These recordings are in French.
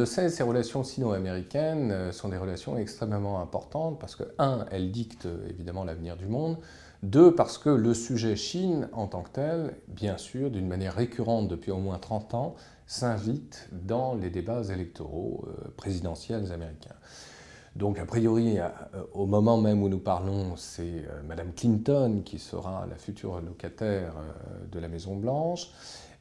Le sait, ces relations sino-américaines euh, sont des relations extrêmement importantes parce que, un, elles dictent évidemment l'avenir du monde, deux, parce que le sujet Chine en tant que tel, bien sûr, d'une manière récurrente depuis au moins 30 ans, s'invite dans les débats électoraux euh, présidentiels américains. Donc, a priori, au moment même où nous parlons, c'est euh, Madame Clinton qui sera la future locataire de la Maison-Blanche.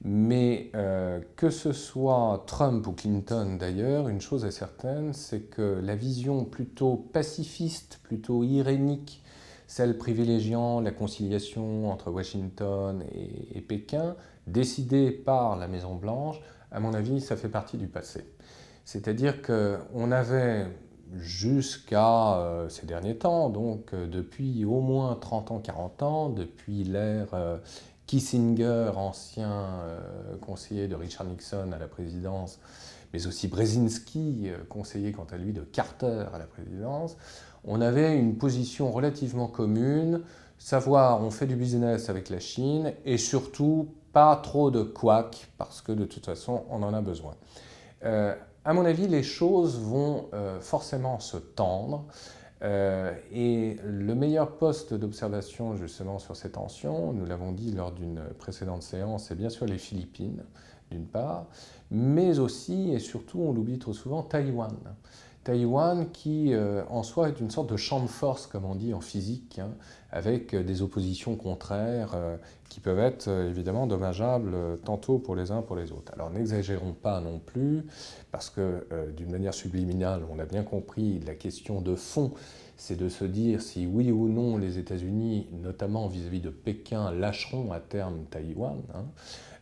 Mais euh, que ce soit Trump ou Clinton d'ailleurs, une chose est certaine, c'est que la vision plutôt pacifiste, plutôt irénique, celle privilégiant la conciliation entre Washington et, Pékin, décidée par la Maison-Blanche, à mon avis, ça fait partie du passé. C'est-à-dire qu'on avait jusqu'à euh, ces derniers temps, donc euh, depuis au moins 30 ans, 40 ans, depuis l'ère Kissinger, ancien euh, conseiller de Richard Nixon à la présidence, mais aussi Brzezinski, euh, conseiller quant à lui de Carter à la présidence, on avait une position relativement commune, savoir on fait du business avec la Chine et surtout pas trop de couac parce que de toute façon on en a besoin. Euh, à mon avis, les choses vont forcément se tendre. Euh, et le meilleur poste d'observation justement sur ces tensions, nous l'avons dit lors d'une précédente séance, c'est bien sûr les Philippines, d'une part, mais aussi et surtout, on l'oublie trop souvent, Taïwan. Taïwan qui euh, en soi est une sorte de champ de force, comme on dit en physique, hein, avec des oppositions contraires euh, qui peuvent être évidemment dommageables tantôt pour les uns pour les autres. Alors n'exagérons pas non plus, parce que d'une manière subliminale, on a bien compris la question de fond, c'est de se dire si oui ou non les États-Unis, notamment vis-à-vis de Pékin, lâcheront à terme Taïwan. Hein.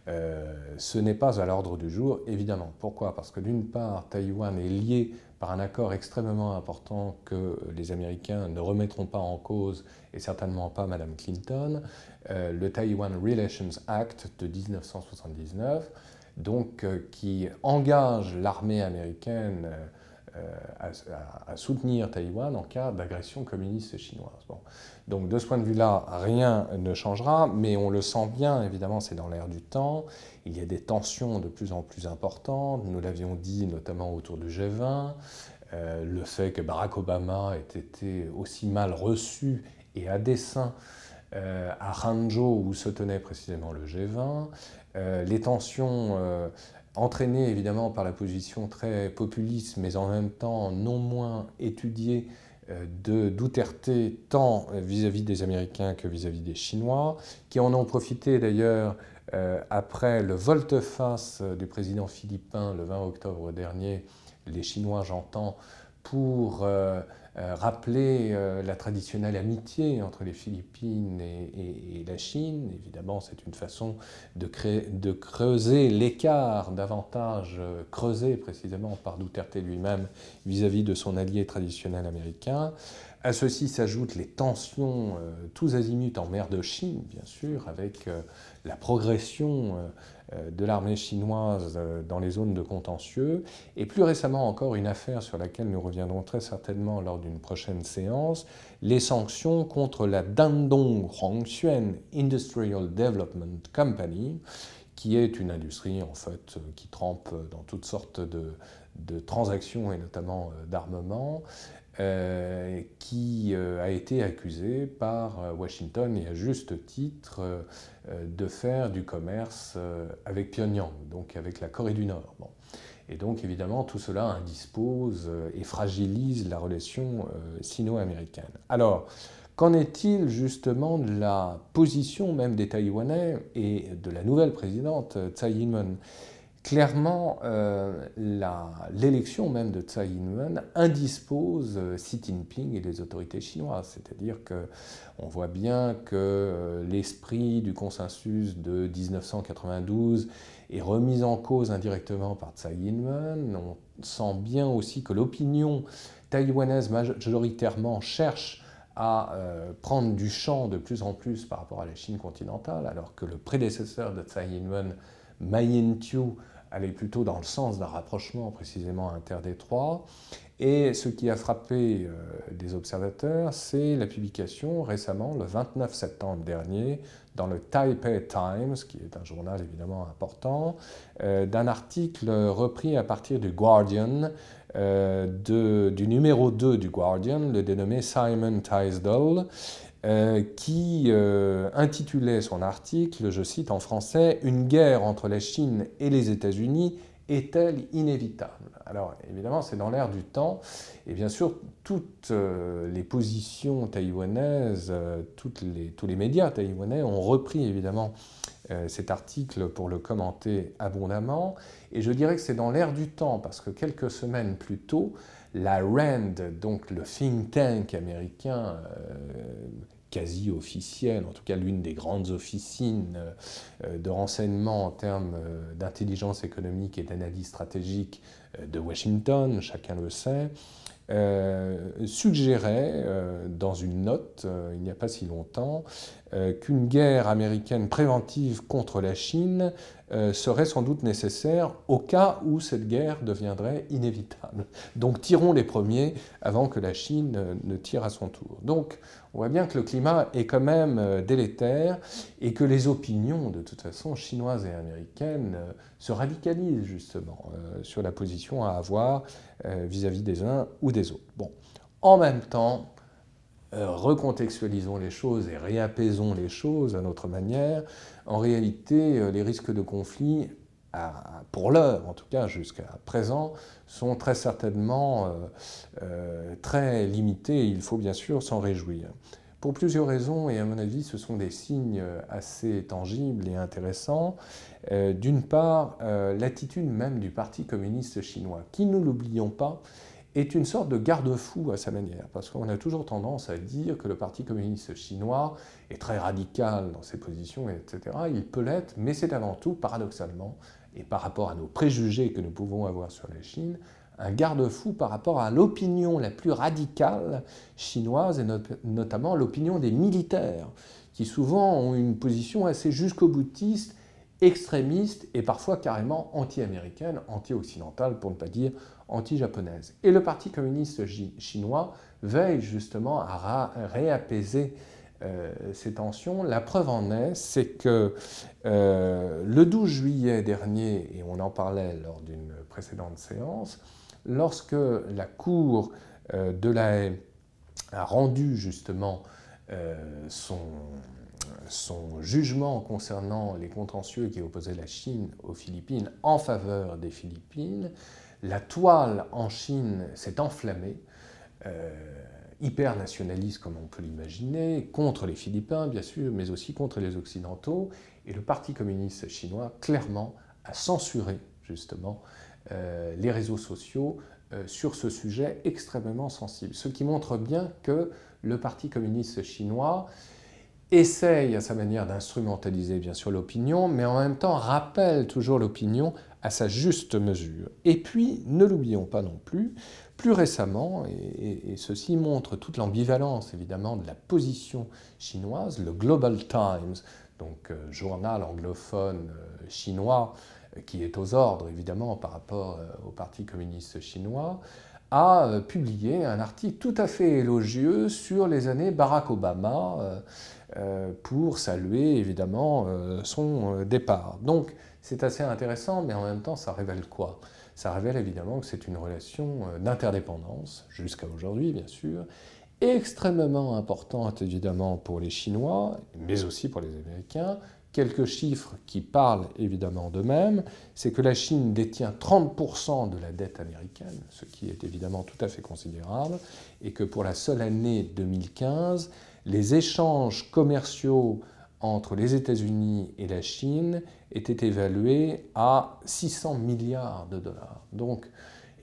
Euh, ce n'est pas à l'ordre du jour, évidemment. Pourquoi? Parce que d'une part, Taïwan est lié par un accord extrêmement important que les Américains ne remettront pas en cause, et certainement pas Madame Clinton, euh, le Taiwan Relations Act de 1979, donc euh, qui engage l'armée américaine à, soutenir Taïwan en cas d'agression communiste chinoise. Bon. Donc de ce point de vue-là, rien ne changera, mais on le sent bien, évidemment, c'est dans l'air du temps. Il y a des tensions de plus en plus importantes, nous l'avions dit notamment autour du G20, euh, le fait que Barack Obama ait été aussi mal reçu et à dessein euh, à Hangzhou où se tenait précisément le G20, euh, les tensions entraînées évidemment par la position très populiste, mais en même temps non moins étudiée euh, de Duterte tant vis-à-vis des Américains que vis-à-vis des Chinois, qui en ont profité d'ailleurs euh, après le volte-face du président philippin le 20 octobre dernier, les Chinois j'entends, pour euh, euh, rappeler euh, la traditionnelle amitié entre les Philippines et, la Chine. Évidemment, c'est une façon de, creuser l'écart davantage creusé précisément par Duterte lui-même vis-à-vis de son allié traditionnel américain. À ceci s'ajoutent les tensions tous azimuts en mer de Chine, bien sûr, avec la progression euh, de l'armée chinoise euh, dans les zones de contentieux, et plus récemment encore une affaire sur laquelle nous reviendrons très certainement lors d'une prochaine séance, les sanctions contre la Dandong Hongxuan Industrial Development Company, qui est une industrie en fait qui trempe dans toutes sortes de, transactions et notamment euh, d'armement, euh, qui euh, a été accusé par euh, Washington, et à juste titre, de faire du commerce avec Pyongyang, donc avec la Corée du Nord. Et donc, évidemment, tout cela indispose et fragilise la relation sino-américaine. Alors, qu'en est-il justement de la position même des Taïwanais et de la nouvelle présidente Tsai Ing-wen? Clairement, euh, l'élection même de Tsai Ing-wen indispose euh, Xi Jinping et les autorités chinoises. C'est-à-dire qu'on voit bien que euh, l'esprit du consensus de 1992 est remis en cause indirectement par Tsai Ing-wen. On sent bien aussi que l'opinion taïwanaise majoritairement cherche à prendre du champ de plus en plus par rapport à la Chine continentale, alors que le prédécesseur de Tsai Ing-wen, Ma Ying-jeou, allait plutôt dans le sens d'un rapprochement précisément interdétroit. Et ce qui a frappé euh, des observateurs, c'est la publication récemment, le 29 septembre dernier, dans le Taipei Times, qui est un journal évidemment important, d'un article repris à partir du Guardian, du numéro 2 du Guardian, le dénommé Simon Tisdall, qui intitulait son article, je cite en français, Une guerre entre la Chine et les États-Unis est-elle inévitable? Alors évidemment, c'est dans l'air du temps, et bien sûr, toutes euh, les positions taïwanaises, euh, les, tous les médias taïwanais ont repris évidemment euh, cet article pour le commenter abondamment, et je dirais que c'est dans l'air du temps, parce que quelques semaines plus tôt, la RAND, donc le think tank américain quasi officielle, en tout cas l'une des grandes officines euh, de renseignement en termes euh, d'intelligence économique et d'analyse stratégique euh, de Washington, chacun le sait, suggérait dans une note, il n'y a pas si longtemps, qu'une guerre américaine préventive contre la Chine serait sans doute nécessaire au cas où cette guerre deviendrait inévitable. Donc tirons les premiers avant que la Chine ne tire à son tour. Donc on voit bien que le climat est quand même euh, délétère et que les opinions, de toute façon, chinoises et américaines, euh, se radicalisent justement euh, sur la position à avoir vis-à-vis des uns ou des autres. En même temps, recontextualisons les choses et réapaisons les choses à notre manière. En réalité, les risques de conflit pour l'heure, en tout cas jusqu'à présent, sont très certainement euh, euh, très limités il faut bien sûr s'en réjouir. Pour plusieurs raisons, et à mon avis, ce sont des signes assez tangibles et intéressants. Euh, d'une part, l'attitude même du Parti communiste chinois, qui, ne l'oublions pas, est une sorte de garde-fou à sa manière, parce qu'on a toujours tendance à dire que le Parti communiste chinois est très radical dans ses positions, etc. Il peut l'être, mais c'est avant tout, paradoxalement, et par rapport à nos préjugés que nous pouvons avoir sur la Chine, un garde-fou par rapport à l'opinion la plus radicale chinoise, et notamment l'opinion des militaires, qui souvent ont une position assez jusqu'au boutiste, extrémiste et parfois carrément anti-américaine, anti-occidentale pour ne pas dire anti-japonaise. Et le Parti communiste chinois veille justement à réapaiser euh, ces tensions. La preuve en est, c'est que euh, le 12 juillet dernier, et on en parlait lors d'une précédente séance, lorsque la Cour euh, de la haie a rendu justement son, son jugement concernant les contentieux qui opposaient la Chine aux Philippines en faveur des Philippines, la toile en Chine s'est enflammée hyper nationaliste comme on peut l'imaginer, contre les Philippins bien sûr, mais aussi contre les Occidentaux. Et le Parti communiste chinois, clairement, a censuré justement euh, les réseaux sociaux euh, sur ce sujet extrêmement sensible. Ce qui montre bien que le Parti communiste chinois essaye à sa manière d'instrumentaliser bien sûr l'opinion, mais en même temps rappelle toujours l'opinion à sa juste mesure. Et puis, ne l'oublions pas non plus, plus récemment, et, ceci montre toute l'ambivalence évidemment de la position chinoise, le Global Times, donc euh, journal anglophone euh, chinois, euh, qui est aux ordres évidemment par rapport au Parti communiste chinois, a publié un article tout à fait élogieux sur les années Barack Obama pour saluer évidemment son départ. Donc c'est assez intéressant, mais en même temps ça révèle quoi? Ça révèle évidemment que c'est une relation euh, d'interdépendance, jusqu'à aujourd'hui bien sûr, extrêmement importante évidemment pour les Chinois, mais aussi pour les Américains. Quelques chiffres qui parlent évidemment d'eux-mêmes, c'est que la Chine détient 30% de la dette américaine, ce qui est évidemment tout à fait considérable, et que pour la seule année 2015, les échanges commerciaux entre les États-Unis et la Chine était évalué à 600 milliards de dollars. Donc,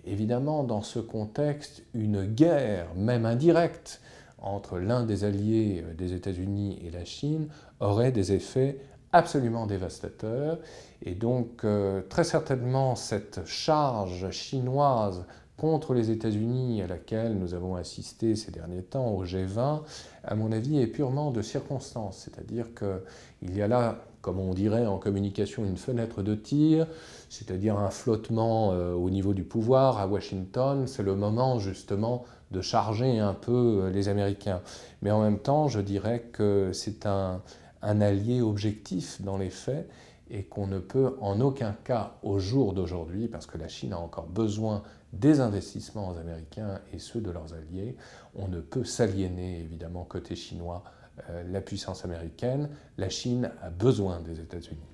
évidemment, dans ce contexte, une guerre, même indirecte, entre l'un des alliés des États-Unis et la Chine aurait des effets absolument dévastateurs. Et donc, euh, très certainement, cette charge chinoise contre les États-Unis à laquelle nous avons assisté ces derniers temps au G20, à mon avis, est purement de circonstance. C'est-à-dire qu'il y a là, comme on dirait en communication, une fenêtre de tir, c'est-à-dire un flottement euh, au niveau du pouvoir à Washington. C'est le moment justement de charger un peu euh, les Américains. Mais en même temps, je dirais que c'est un, un allié objectif dans les faits et qu'on ne peut en aucun cas au jour d'aujourd'hui, parce que la Chine a encore besoin des investissements américains et ceux de leurs alliés, on ne peut s'aliéner évidemment côté chinois euh, la puissance américaine. La Chine a besoin des États-Unis.